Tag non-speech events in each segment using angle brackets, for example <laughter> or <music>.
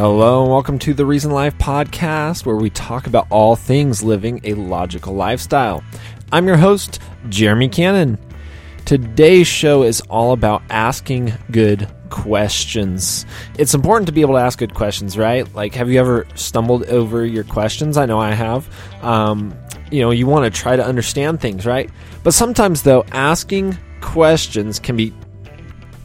Hello, and welcome to the Reasoned Life podcast, where we talk about all things living a logical lifestyle. I'm your host, Jeremy Cannon. Today's show is all about asking good questions. It's important to be able to ask good questions, right? Like, have you ever stumbled over your questions? I know I have. Um, you know, you want to try to understand things, right? But sometimes, though, asking questions can be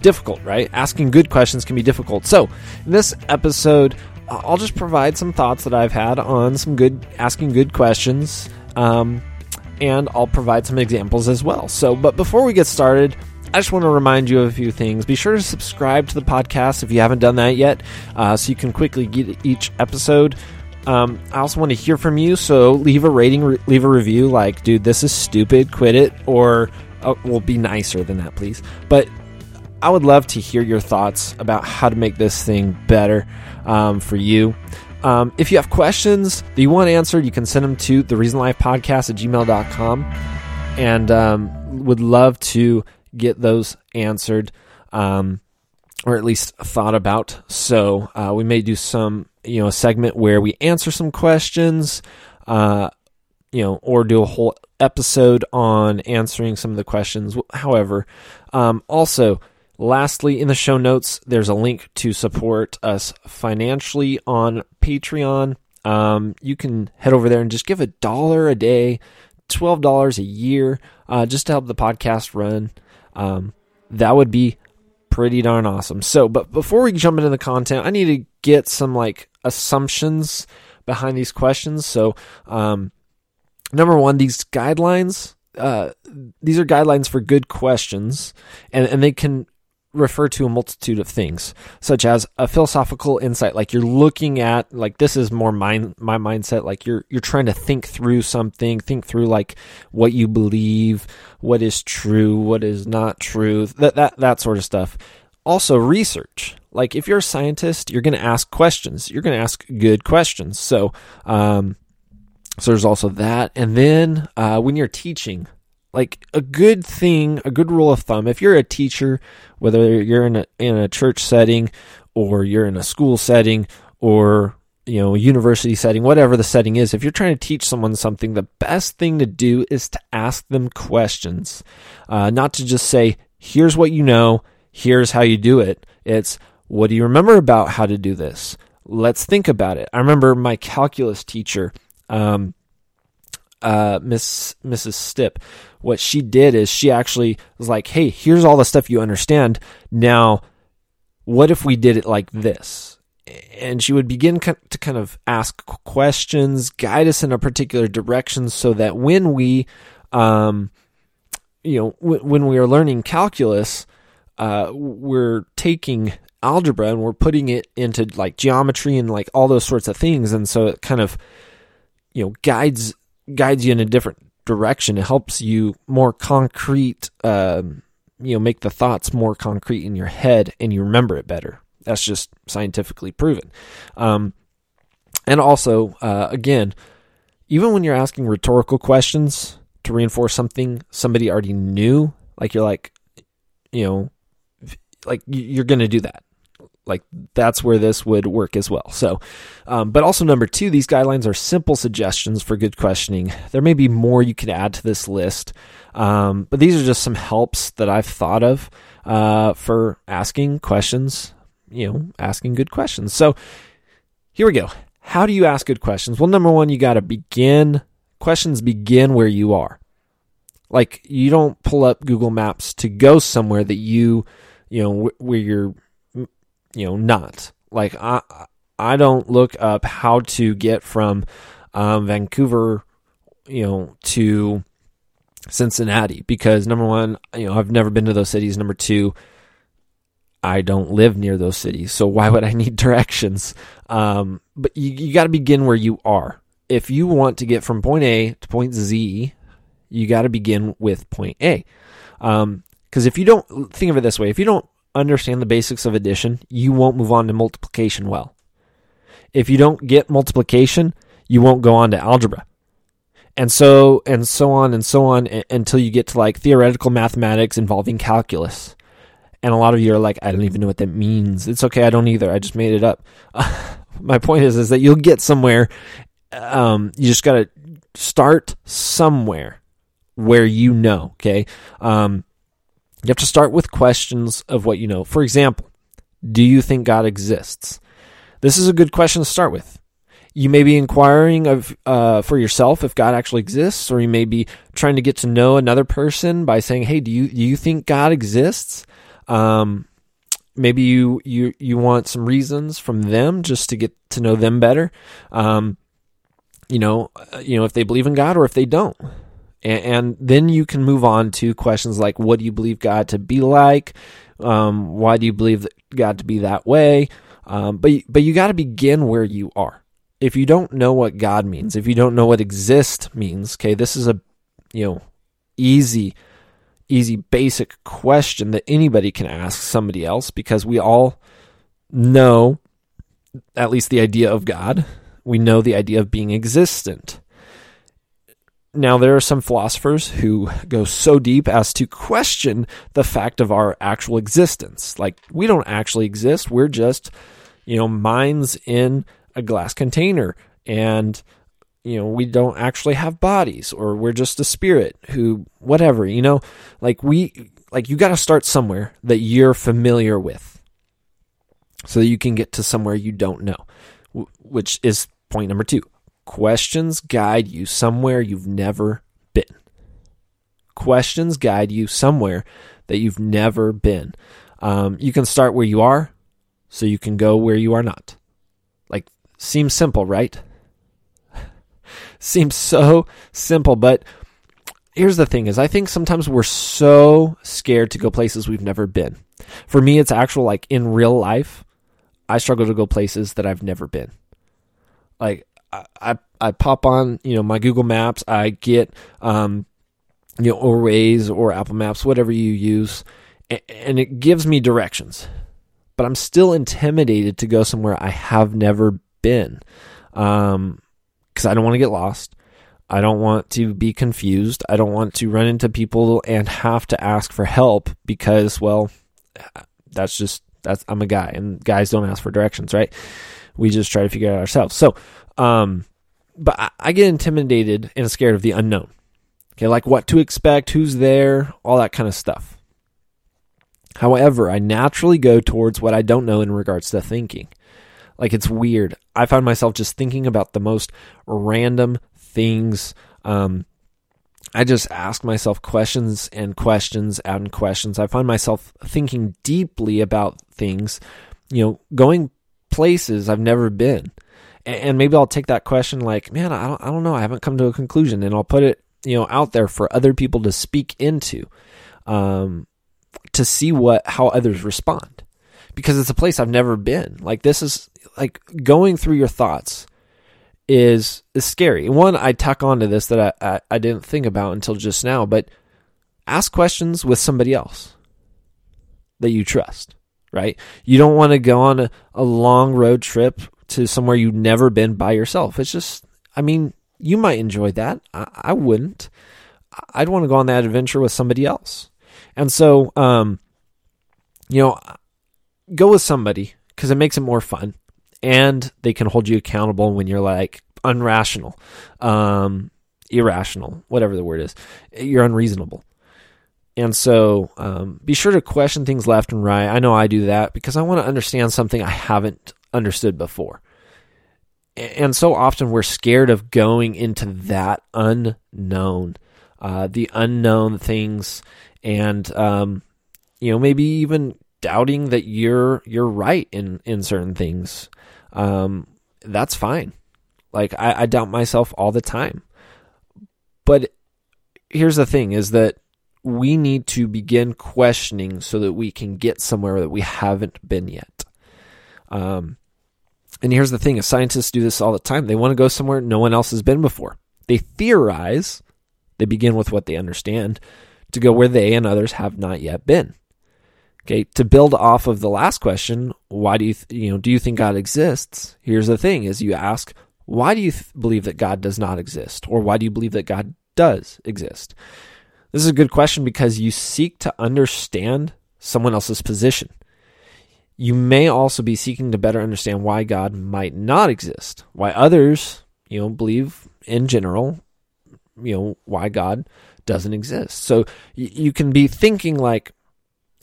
difficult, right? Asking good questions can be difficult. So, in this episode, I'll just provide some thoughts that I've had on some good asking good questions, um, and I'll provide some examples as well. So, but before we get started, I just want to remind you of a few things. Be sure to subscribe to the podcast if you haven't done that yet, uh, so you can quickly get each episode. Um, I also want to hear from you, so leave a rating, re- leave a review. Like, dude, this is stupid, quit it, or uh, will be nicer than that, please. But I would love to hear your thoughts about how to make this thing better um, for you. Um, if you have questions that you want answered, you can send them to the Reasoned Life Podcast at gmail.com and um, would love to get those answered um, or at least thought about. So uh, we may do some, you know, a segment where we answer some questions, uh, you know, or do a whole episode on answering some of the questions. However, um, also, Lastly, in the show notes, there's a link to support us financially on Patreon. Um, you can head over there and just give a dollar a day, twelve dollars a year, uh, just to help the podcast run. Um, that would be pretty darn awesome. So, but before we jump into the content, I need to get some like assumptions behind these questions. So, um, number one, these guidelines. Uh, these are guidelines for good questions, and, and they can refer to a multitude of things, such as a philosophical insight. Like you're looking at, like this is more mind, my mindset. Like you're you're trying to think through something, think through like what you believe, what is true, what is not true, that that that sort of stuff. Also, research. Like if you're a scientist, you're going to ask questions. You're going to ask good questions. So, um, so there's also that. And then uh, when you're teaching, like a good thing, a good rule of thumb, if you're a teacher, whether you're in a in a church setting or you're in a school setting or you know, university setting, whatever the setting is, if you're trying to teach someone something, the best thing to do is to ask them questions. Uh, not to just say, here's what you know, here's how you do it. It's, what do you remember about how to do this? Let's think about it. I remember my calculus teacher, um, uh, Miss Mrs. Stipp, what she did is she actually was like, "Hey, here's all the stuff you understand. Now, what if we did it like this?" And she would begin to kind of ask questions, guide us in a particular direction, so that when we, um, you know, w- when we are learning calculus, uh, we're taking algebra and we're putting it into like geometry and like all those sorts of things, and so it kind of, you know, guides guides you in a different direction. It helps you more concrete, um, you know, make the thoughts more concrete in your head and you remember it better. That's just scientifically proven. Um, and also, uh, again, even when you're asking rhetorical questions to reinforce something somebody already knew, like you're like, you know, like you're going to do that like that's where this would work as well. So, um, but also number two, these guidelines are simple suggestions for good questioning. There may be more you could add to this list, um, but these are just some helps that I've thought of uh, for asking questions. You know, asking good questions. So here we go. How do you ask good questions? Well, number one, you got to begin. Questions begin where you are. Like you don't pull up Google Maps to go somewhere that you, you know, where you're you know, not. Like I I don't look up how to get from um, Vancouver, you know, to Cincinnati because number one, you know, I've never been to those cities. Number two, I don't live near those cities, so why would I need <laughs> directions? Um, but you, you got to begin where you are. If you want to get from point A to point Z, you got to begin with point A. Because um, if you don't think of it this way, if you don't understand the basics of addition, you won't move on to multiplication well. If you don't get multiplication, you won't go on to algebra. And so and so on and so on until you get to like theoretical mathematics involving calculus. And a lot of you are like, I don't even know what that means. It's okay, I don't either. I just made it up. <laughs> my point is, is that you'll get somewhere. Um, you just got to start somewhere where you know. Okay. Um, you have to start with questions of what you know. For example, do you think God exists? This is a good question to start with. You may be inquiring of uh, for yourself if God actually exists, or you may be trying to get to know another person by saying, "Hey, do you do you think God exists?" Um, maybe you you you want some reasons from them just to get to know them better. Um, you know, uh, you know if they believe in God or if they don't, and, then you can move on to questions like, "What do you believe God to be like?" Um, why do you believe God to be that way? Um, but but you got to begin where you are. If you don't know what God means, if you don't know what exist means, okay, this is a you know easy easy basic question that anybody can ask somebody else because we all know at least the idea of God. We know the idea of being existent. Now, there are some philosophers who go so deep as to question the fact of our actual existence. Like, we don't actually exist. We're just, you know, minds in a glass container. And, you know, we don't actually have bodies or we're just a spirit who, whatever, you know, like we, like you got to start somewhere that you're familiar with so that you can get to somewhere you don't know, which is point number two Questions guide you somewhere you've never been. Questions guide you somewhere that you've never been. Um, you can start where you are, so you can go where you are not. Like, seems simple, right? <laughs> seems so simple, but here's the thing is I think sometimes we're so scared to go places we've never been. For me, it's actual like in real life, I struggle to go places that I've never been. Like I I pop on you know my Google Maps. I get um, you know or Waze or Apple Maps, whatever you use, and it gives me directions. But I'm still intimidated to go somewhere I have never been, because um, I don't want to get lost. I don't want to be confused. I don't want to run into people and have to ask for help because, well, that's just that's I'm a guy, and guys don't ask for directions, right? We just try to figure out ourselves. So, um, but I, I get intimidated and scared of the unknown. Okay, like what to expect, who's there, all that kind of stuff. However, I naturally go towards what I don't know in regards to thinking. Like it's weird. I find myself just thinking about the most random things. Um, I just ask myself questions and questions and questions. I find myself thinking deeply about things, you know, going places I've never been. And maybe I'll take that question like, man, I don't, I don't know, I haven't come to a conclusion, and I'll put it, you know, out there for other people to speak into, um, to see what how others respond, because it's a place I've never been. Like this is like going through your thoughts is is scary. One, I tack onto this that I, I, I didn't think about until just now, but ask questions with somebody else that you trust right? You don't want to go on a, a long road trip to somewhere you've never been by yourself. It's just, I mean, you might enjoy that. I, I wouldn't. I'd want to go on that adventure with somebody else. And so, um, you know, go with somebody because it makes it more fun and they can hold you accountable when you're like unrational, um, irrational, whatever the word is. You're unreasonable. And so um, be sure to question things left and right. I know I do that because I want to understand something I haven't understood before. And so often we're scared of going into that unknown, uh, the unknown things, and um, you know maybe even doubting that you're you're right in in certain things. Um, that's fine. Like I, I doubt myself all the time, but here's the thing: is that we need to begin questioning so that we can get somewhere that we haven't been yet. Um, and here's the thing: if scientists do this all the time. They want to go somewhere no one else has been before. They theorize. They begin with what they understand to go where they and others have not yet been. Okay, to build off of the last question, why do you th- you know do you think God exists? Here's the thing: is you ask, why do you th- believe that God does not exist, or why do you believe that God does exist? This is a good question because you seek to understand someone else's position. You may also be seeking to better understand why God might not exist, why others, you know, believe in general, you know, why God doesn't exist. So you can be thinking like,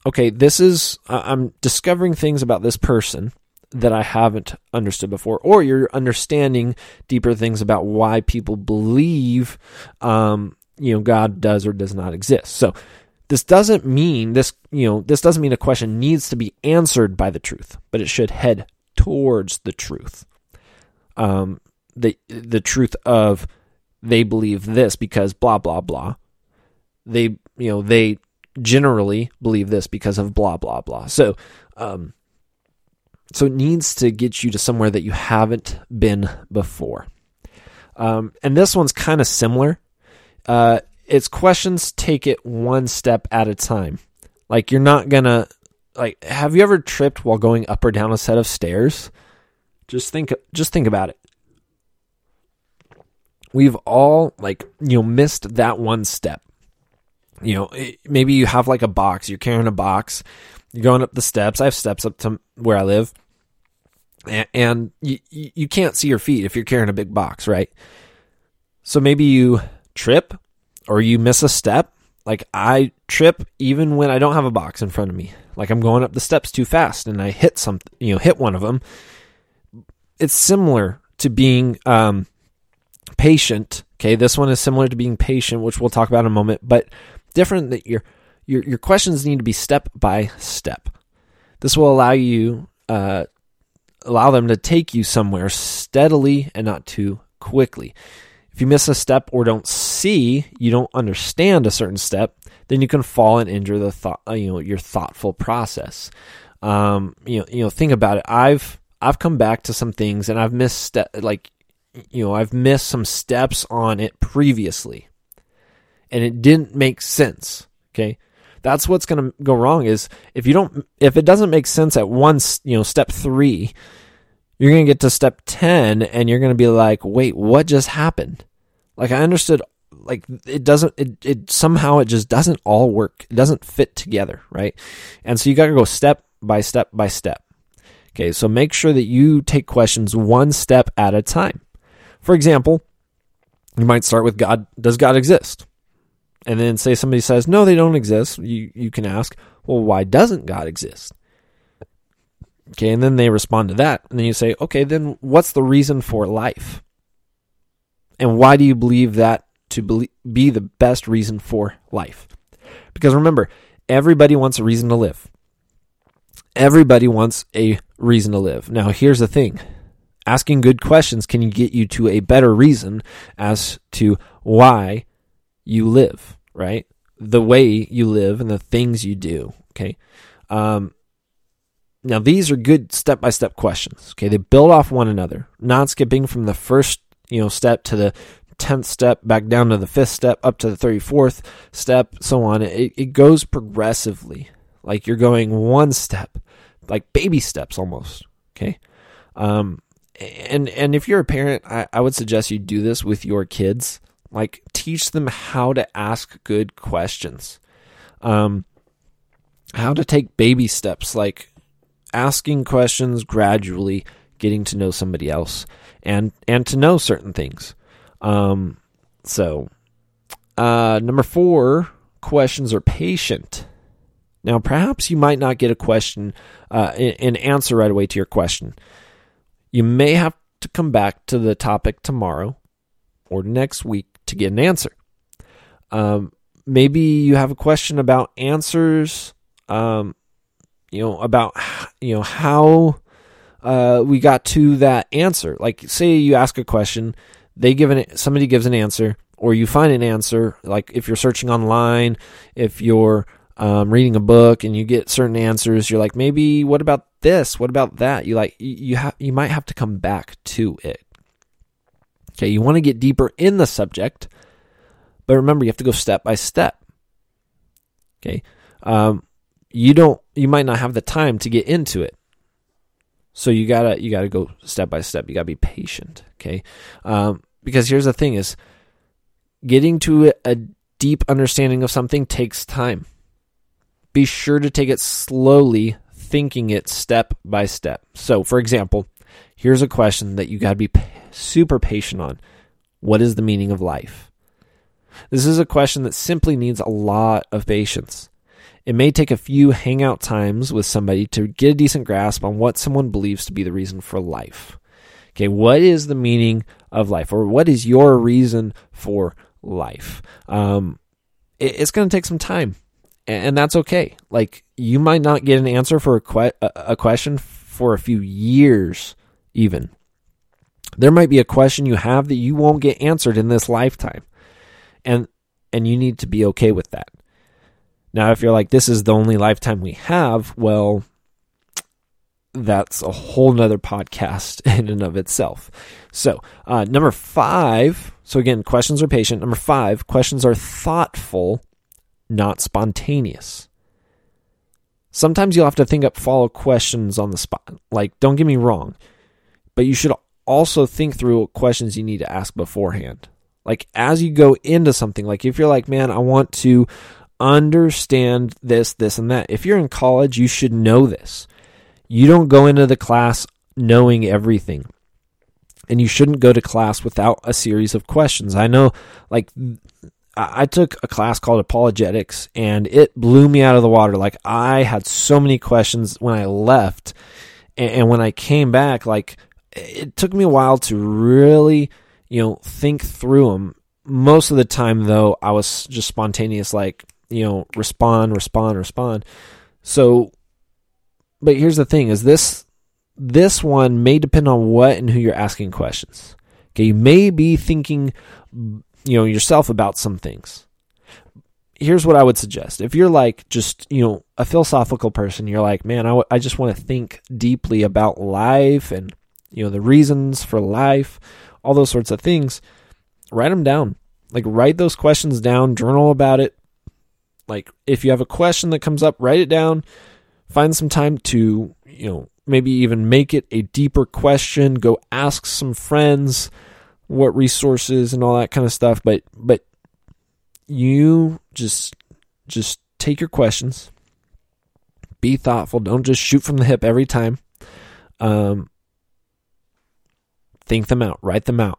okay, this is, I'm discovering things about this person that I haven't understood before, or you're understanding deeper things about why people believe, um, you know, God does or does not exist. So this doesn't mean this, you know, this doesn't mean a question needs to be answered by the truth, but it should head towards the truth. Um, the the truth of they believe this because blah blah blah. They you know they generally believe this because of blah blah blah. So um, so it needs to get you to somewhere that you haven't been before. Um, and this one's kind of similar. Uh, it's questions take it one step at a time. Like you're not gonna like. Have you ever tripped while going up or down a set of stairs? Just think. Just think about it. We've all like you know missed that one step. You know, maybe you have like a box. You're carrying a box. You're going up the steps. I have steps up to where I live and you, you can't see your feet if you're carrying a big box, right? So maybe you trip or you miss a step. Like I trip even when I don't have a box in front of me. Like I'm going up the steps too fast and I hit some, you know, hit one of them. It's similar to being um, patient. Okay, this one is similar to being patient, which we'll talk about in a moment, but different that your your your questions need to be step by step. This will allow you uh, allow them to take you somewhere steadily and not too quickly. If you miss a step or don't see, you don't understand a certain step, then you can fall and injure the thought, uh, you know, your thoughtful process. Um, you know, you know, think about it. I've I've come back to some things and I've missed step, like, you know, I've missed some steps on it previously, and it didn't make sense. Okay, that's what's going to go wrong is if you don't if it doesn't make sense at once, you know step 3 you're going to get to step 10 and you're going to be like wait what just happened like i understood like it doesn't it, it somehow it just doesn't all work. It doesn't fit together right? And so you got to go step by step by step. Okay so make sure that you take questions one step at a time. For example you might start with god does god exist? And then say somebody says no they don't exist. You you can ask well why doesn't god exist? Okay and then they respond to that and then you say okay then what's the reason for life? And why do you believe that to be the best reason for life because remember everybody wants a reason to live everybody wants a reason to live now here's the thing asking good questions can get you to a better reason as to why you live, right? The way you live and the things you do. Okay. Um, now these are good step by step questions. Okay, they build off one another, not skipping from the first you know step to the tenth step, back down to the fifth step, up to the thirty fourth step, so on. It, it goes progressively, like you're going one step, like baby steps almost. Okay, um, and and if you're a parent, I, I would suggest you do this with your kids. Like teach them how to ask good questions. Um, how to take baby steps like asking questions gradually, getting to know somebody else and and to know certain things. Um, so uh, number 4, questions are patient. Now, perhaps you might not get a question, uh, an answer right away to your question. You may have to come back to the topic tomorrow or next week to get an answer. Um, maybe you have a question about answers, um, you know, about you know how uh, we got to that answer. Like, say you ask a question, they give an somebody gives an answer, or you find an answer. Like if you're searching online, if you're um, reading a book and you get certain answers, you're like, maybe what about this? What about that? You like you, have you might have to come back to it. Okay, you want to get deeper in the subject, but remember, you have to go step by step. Okay, um, you don't, you might not have the time to get into it, so you gotta, you gotta go step by step. You gotta be patient. Okay, um, because here's the thing: is getting to a deep understanding of something takes time. Be sure to take it slowly, thinking it step by step. So, for example, here's a question that you got to be super patient on What is the meaning of life? This is a question that simply needs a lot of patience. It may take a few hangout times with somebody to get a decent grasp on what someone believes to be the reason for life. Okay, what is the meaning of life, or what is your reason for life? Um, it, it's going to take some time, and, and, that's okay. Like you might not get an answer for a, que- a question for a few years, even. There might be a question you have that you won't get answered in this lifetime, and and you need to be okay with that. Now, if you're like, this is the only lifetime we have, well, that's a whole nother podcast <laughs> in and of itself. So, uh, number five. So, again, questions are patient. Number five, questions are thoughtful, not spontaneous. Sometimes you'll have to think up follow questions on the spot. Like, don't get me wrong, but you should also think through what questions you need to ask beforehand. Like, as you go into something, like if you're like, man, I want to understand this, this, and that. If you're in college, you should know this. You don't go into the class knowing everything. And you shouldn't go to class without a series of questions. I know, like, I took a class called apologetics and it blew me out of the water. Like, I had so many questions when I left. And when I came back, like, it took me a while to really, you know, think through them. Most of the time, though, I was just spontaneous, like, you know, respond, respond, respond. So, but here's the thing: is this this one may depend on what and who you're asking questions. Okay, you may be thinking, you know, yourself about some things. Here's what I would suggest: if you're like just you know a philosophical person, you're like, man, I, w- I just want to think deeply about life and you know the reasons for life, all those sorts of things. Write them down. Like write those questions down, journal about it, like if you have a question that comes up, write it down. Find some time to, you know, maybe even make it a deeper question. Go ask some friends what resources and all that kind of stuff. But but you just just take your questions. Be thoughtful. Don't just shoot from the hip every time. Um, think them out. Write them out.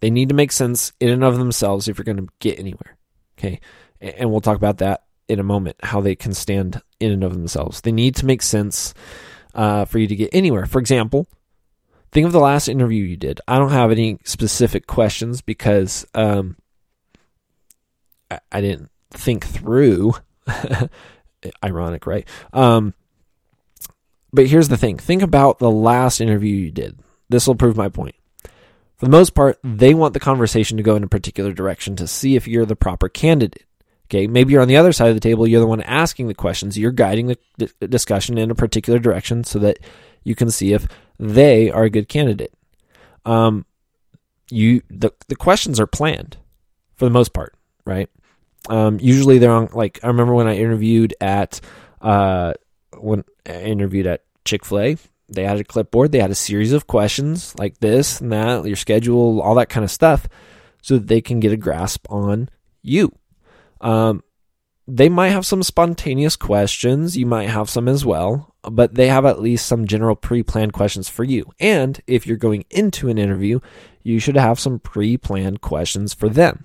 They need to make sense in and of themselves if you're going to get anywhere. Okay and we'll talk about that in a moment how they can stand in and of themselves. They need to make sense uh, for you to get anywhere. For example, think of the last interview you did. I don't have any specific questions because um, I, I, didn't think through. <laughs> Ironic, right? Um, but here's the thing think about the last interview you did. This will prove my point. For the most part, they want the conversation to go in a particular direction to see if you're the proper candidate. Okay, maybe you're on the other side of the table, you're the one asking the questions, you're guiding the d- discussion in a particular direction so that you can see if they are a good candidate. Um, you the the questions are planned for the most part, right? Um, usually they're on like I remember when I interviewed at uh when I interviewed at Chick Fil A, they had a clipboard, they had a series of questions like this and that, your schedule, all that kind of stuff, so that they can get a grasp on you um, they might have some spontaneous questions. You might have some as well, but they have at least some general pre planned questions for you. And if you're going into an interview, you should have some pre planned questions for them.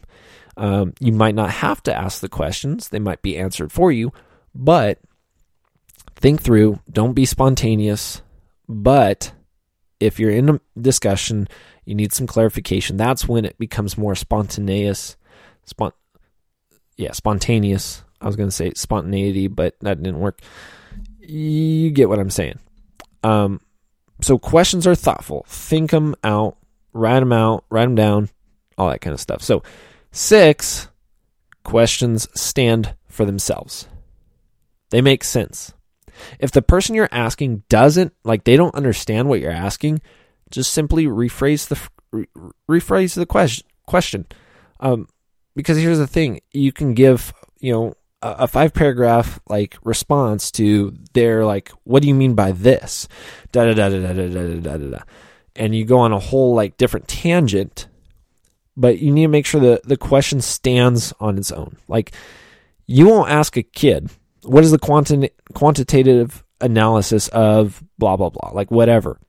Um, you might not have to ask the questions, they might be answered for you, but think through, don't be spontaneous. But if you're in a discussion, you need some clarification. That's when it becomes more spontaneous. Spont- yeah, spontaneous. I was going to say spontaneity, but that didn't work. You get what I'm saying. Um, so questions are thoughtful. Think them out, write them out, write them down, all that kind of stuff. So six questions stand for themselves. They make sense. If the person you're asking doesn't like they don't understand what you're asking, just simply rephrase the re- rephrase the question. Question. Um, because here's the thing you can give you know a, five paragraph like response to their like what do you mean by this da da da da da da da da da da and you go on a whole like different tangent but you need to make sure that the question stands on its own like you won't ask a kid what is the quanti- quantitative analysis of blah blah blah, like whatever.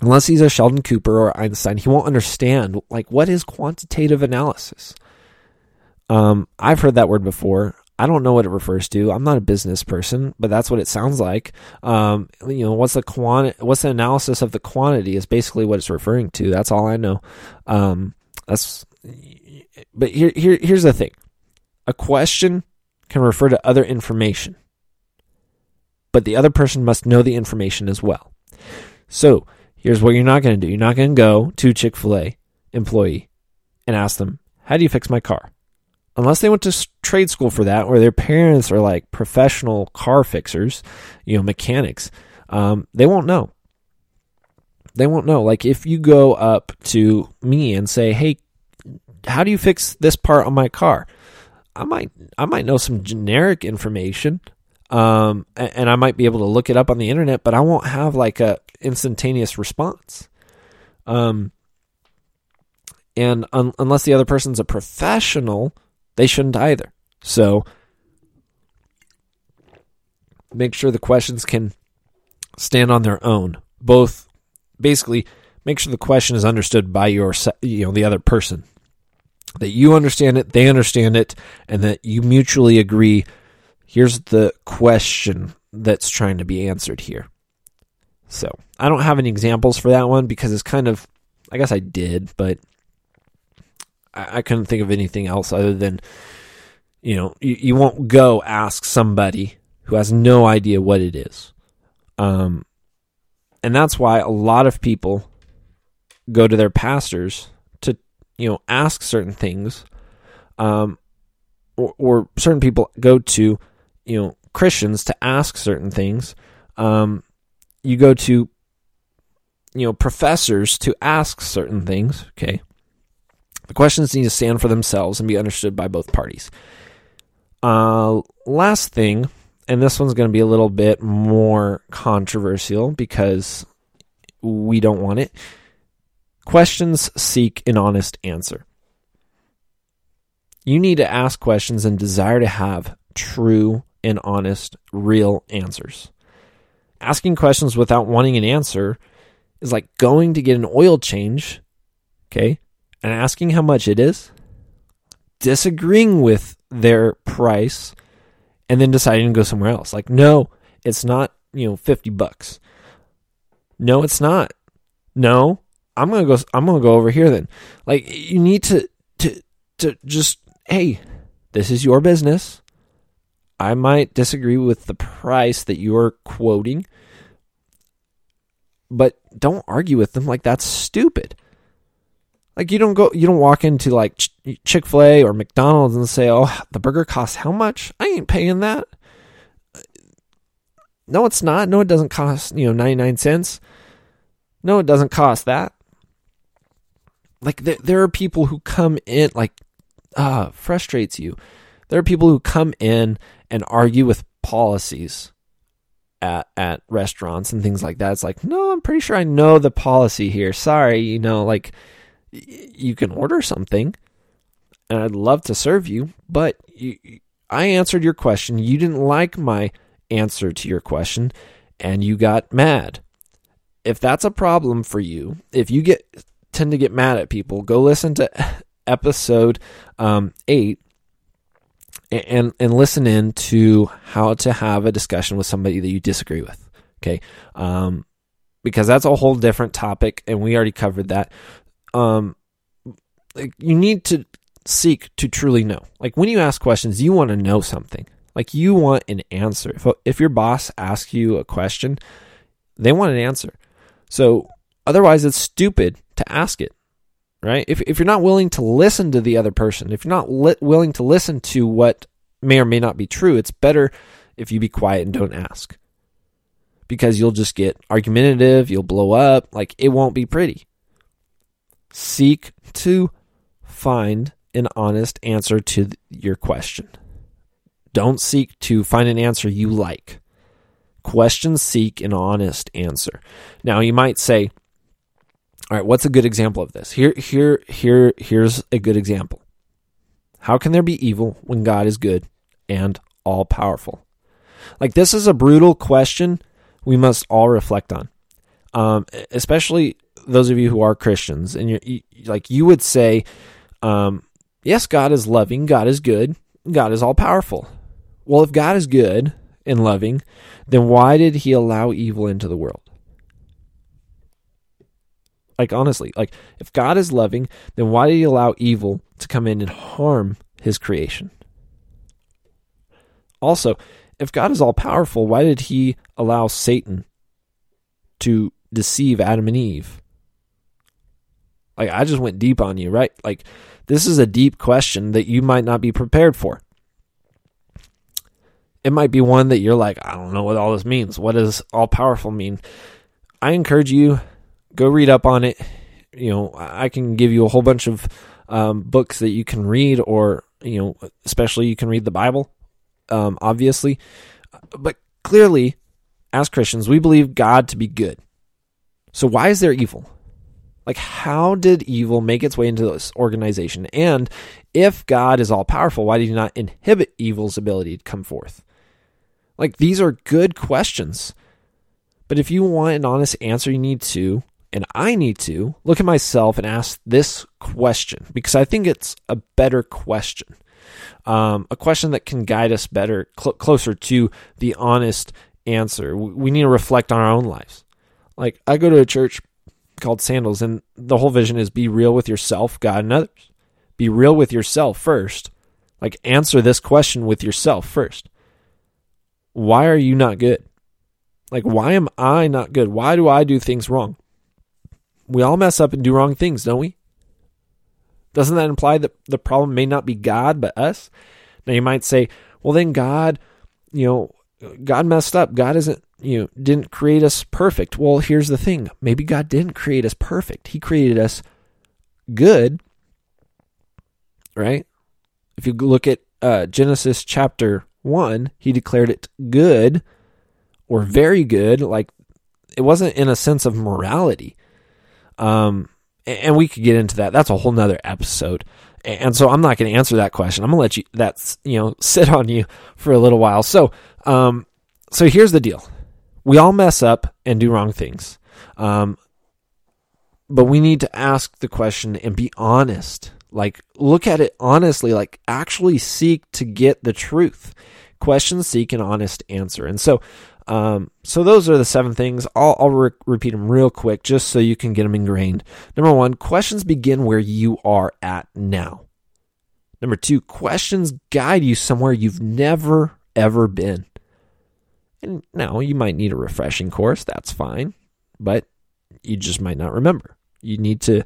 Unless he's a Sheldon Cooper or Einstein, he won't understand like what is quantitative analysis. Um, I've heard that word before. I don't know what it refers to. I'm not a business person, but that's what it sounds like. Um, you know, what's the quant? What's the analysis of the quantity? Is basically what it's referring to. That's all I know. Um, that's. But here, here, here's the thing. A question can refer to other information, but the other person must know the information as well. So here's what you're not going to do. You're not going to go to Chick Fil A employee and ask them, "How do you fix my car?" Unless they went to trade school for that or their parents are like professional car fixers, you know, mechanics, um, they won't know. They won't know. Like if you go up to me and say, "Hey, how do you fix this part on my car?" I might I might know some generic information, um, and, and I might be able to look it up on the internet, but I won't have like a instantaneous response. Um, and un- unless the other person's a professional, they shouldn't either. So make sure the questions can stand on their own. Both basically make sure the question is understood by your you know the other person. That you understand it, they understand it, and that you mutually agree here's the question that's trying to be answered here. So, I don't have any examples for that one because it's kind of I guess I did, but I, I couldn't think of anything else other than, you know, you, you won't go ask somebody who has no idea what it is. Um, and that's why a lot of people go to their pastors to, you know, ask certain things. Um, or, or certain people go to, you know, Christians to ask certain things. Um, you go to, you know, professors to ask certain things. Okay. The questions need to stand for themselves and be understood by both parties. Uh, last thing, and this one's going to be a little bit more controversial because we don't want it. Questions seek an honest answer. You need to ask questions and desire to have true and honest, real answers. Asking questions without wanting an answer is like going to get an oil change, okay, and asking how much it is, disagreeing with their price, and then deciding to go somewhere else. Like, no, it's not, you know, 50 bucks. No, it's not. No, I'm going to go I'm going to go over here then. Like you need to to to just hey, this is your business. I might disagree with the price that you're quoting, but don't argue with them like that's stupid. Like you don't go, you don't walk into like Chick Fil A or McDonald's and say, "Oh, the burger costs how much? I ain't paying that." No, it's not. No, it doesn't cost you know ninety nine cents. No, it doesn't cost that. Like there, there are people who come in like, uh, frustrates you. There are people who come in and argue with policies at at restaurants and things like that. It's like, no, I'm pretty sure I know the policy here. Sorry, you know, like you can order something and I'd love to serve you, but you, I answered your question. You didn't like my answer to your question and you got mad. If that's a problem for you, if you get tend to get mad at people, go listen to <laughs> episode um, 8 and and listen in to how to have a discussion with somebody that you disagree with. Okay. Um, because that's a whole different topic and we already covered that um, like you need to seek to truly know. Like when you ask questions, you want to know something. Like you want an answer. If if your boss asks you a question, they want an answer. So otherwise, it's stupid to ask it, right? If if you're not willing to listen to the other person, if you're not li- willing to listen to what may or may not be true, it's better if you be quiet and don't ask. Because you'll just get argumentative, you'll blow up, like it won't be pretty. Seek to find an honest answer to your question. Don't seek to find an answer you like. Questions seek an honest answer. Now you might say, all right, what's a good example of this? Here, here, here, here's a good example. How can there be evil when God is good and all powerful? Like, this is a brutal question we must all reflect on, um, especially those of you who are Christians. And you're, you, like, you would say, um, yes, God is loving, God is good, God is all powerful. Well, if God is good and loving, then why did he allow evil into the world? Like, honestly, like, if God is loving, then why did he allow evil to come in and harm his creation? Also, if God is all powerful, why did he allow Satan to deceive Adam and Eve? Like, I just went deep on you, right? Like, this is a deep question that you might not be prepared for. It might be one that you're like, I don't know what all this means. What does all powerful mean? I encourage you, go read up on it. You know, I can give you a whole bunch of um, books that you can read, or, you know, especially you can read the Bible, um, obviously. But clearly, as Christians, we believe God to be good. So why is there evil? Like, how did evil make its way into this organization? And if God is all powerful, why did he not inhibit evil's ability to come forth? Like, these are good questions. But if you want an honest answer, you need to, and I need to, look at myself and ask this question because I think it's a better question. Um, a question that can guide us better, cl- closer to the honest answer. We need to reflect on our own lives. Like, I go to a church called Sandals, and the whole vision is be real with yourself, God, and others. Be real with yourself first. Like, answer this question with yourself first. Why are you not good? Like, why am I not good? Why do I do things wrong? We all mess up and do wrong things, don't we? Doesn't that imply that the problem may not be God, but us? Now, you might say, well, then God, you know, God messed up. God isn't you know, didn't create us perfect. Well, here's the thing. Maybe God didn't create us perfect. He created us good. Right? If you look at uh, Genesis chapter 1, he declared it good or very good. Like it wasn't in a sense of morality. Um, and we could get into that. That's a whole nother episode. And so I'm not going to answer that question. I'm going to let you, that's, you know, <laughs> sit on you for a little while. So, um, so here's the deal we all mess up and do wrong things. Um, but we need to ask the question and be honest. Like, look at it honestly, like, actually seek to get the truth. Question, seek an honest answer. And so, um, so those are the seven things. I'll, I'll re- repeat them real quick just so you can get them ingrained. Number one, questions begin where you are at now. Number two, questions guide you somewhere you've never, ever been. And now you might need a refreshing course, that's fine, but you just might not remember. You need to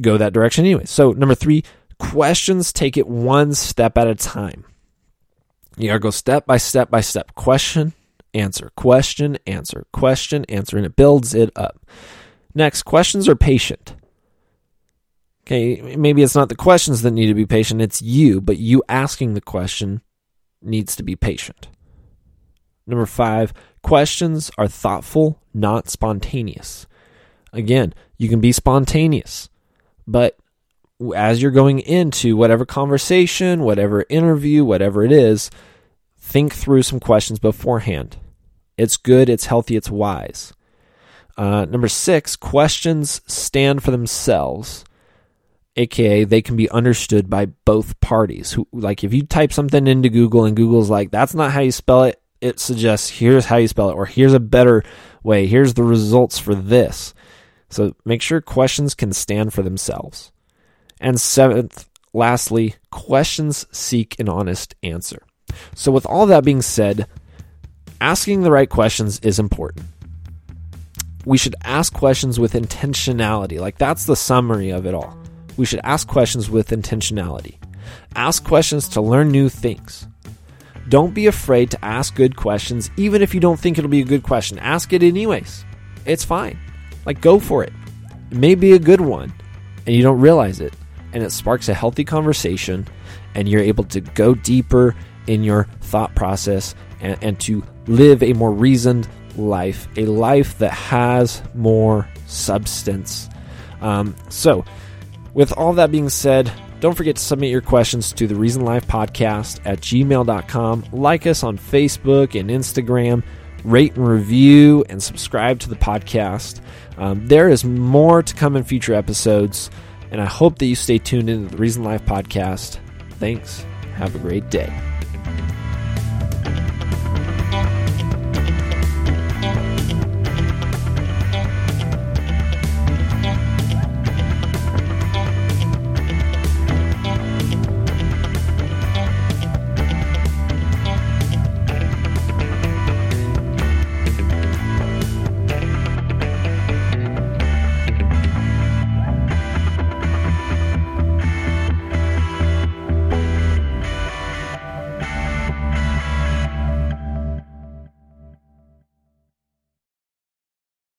go that direction anyway. So, number three, questions take it one step at a time. You gotta go step by step by step. Question, answer, question, answer, question, answer, and it builds it up. Next, questions are patient. Okay, maybe it's not the questions that need to be patient, it's you, but you asking the question needs to be patient. Number five, questions are thoughtful, not spontaneous. Again, you can be spontaneous, but as you're going into whatever conversation, whatever interview, whatever it is, think through some questions beforehand. It's good, it's healthy, it's wise. Uh, number six, questions stand for themselves, aka they can be understood by both parties. Who, like if you type something into Google and Google's like, that's not how you spell it, it suggests here's how you spell it, or here's a better way, here's the results for this. So make sure questions can stand for themselves. And seventh, lastly, questions seek an honest answer. So, with all that being said, asking the right questions is important. We should ask questions with intentionality. Like, that's the summary of it all. We should ask questions with intentionality. Ask questions to learn new things. Don't be afraid to ask good questions, even if you don't think it'll be a good question. Ask it anyways. It's fine. Like, go for it. It may be a good one, and you don't realize it. And it sparks a healthy conversation, and you're able to go deeper in your thought process and, and to live a more reasoned life, a life that has more substance. Um, so, with all that being said, Don't forget to submit your questions to the Reasoned Life Podcast at gmail.com. Like us on Facebook and Instagram. Rate and review and subscribe to the podcast. Um, there is more to come in future episodes, and I hope that you stay tuned into the Reasoned Life Podcast. Thanks. Have a great day.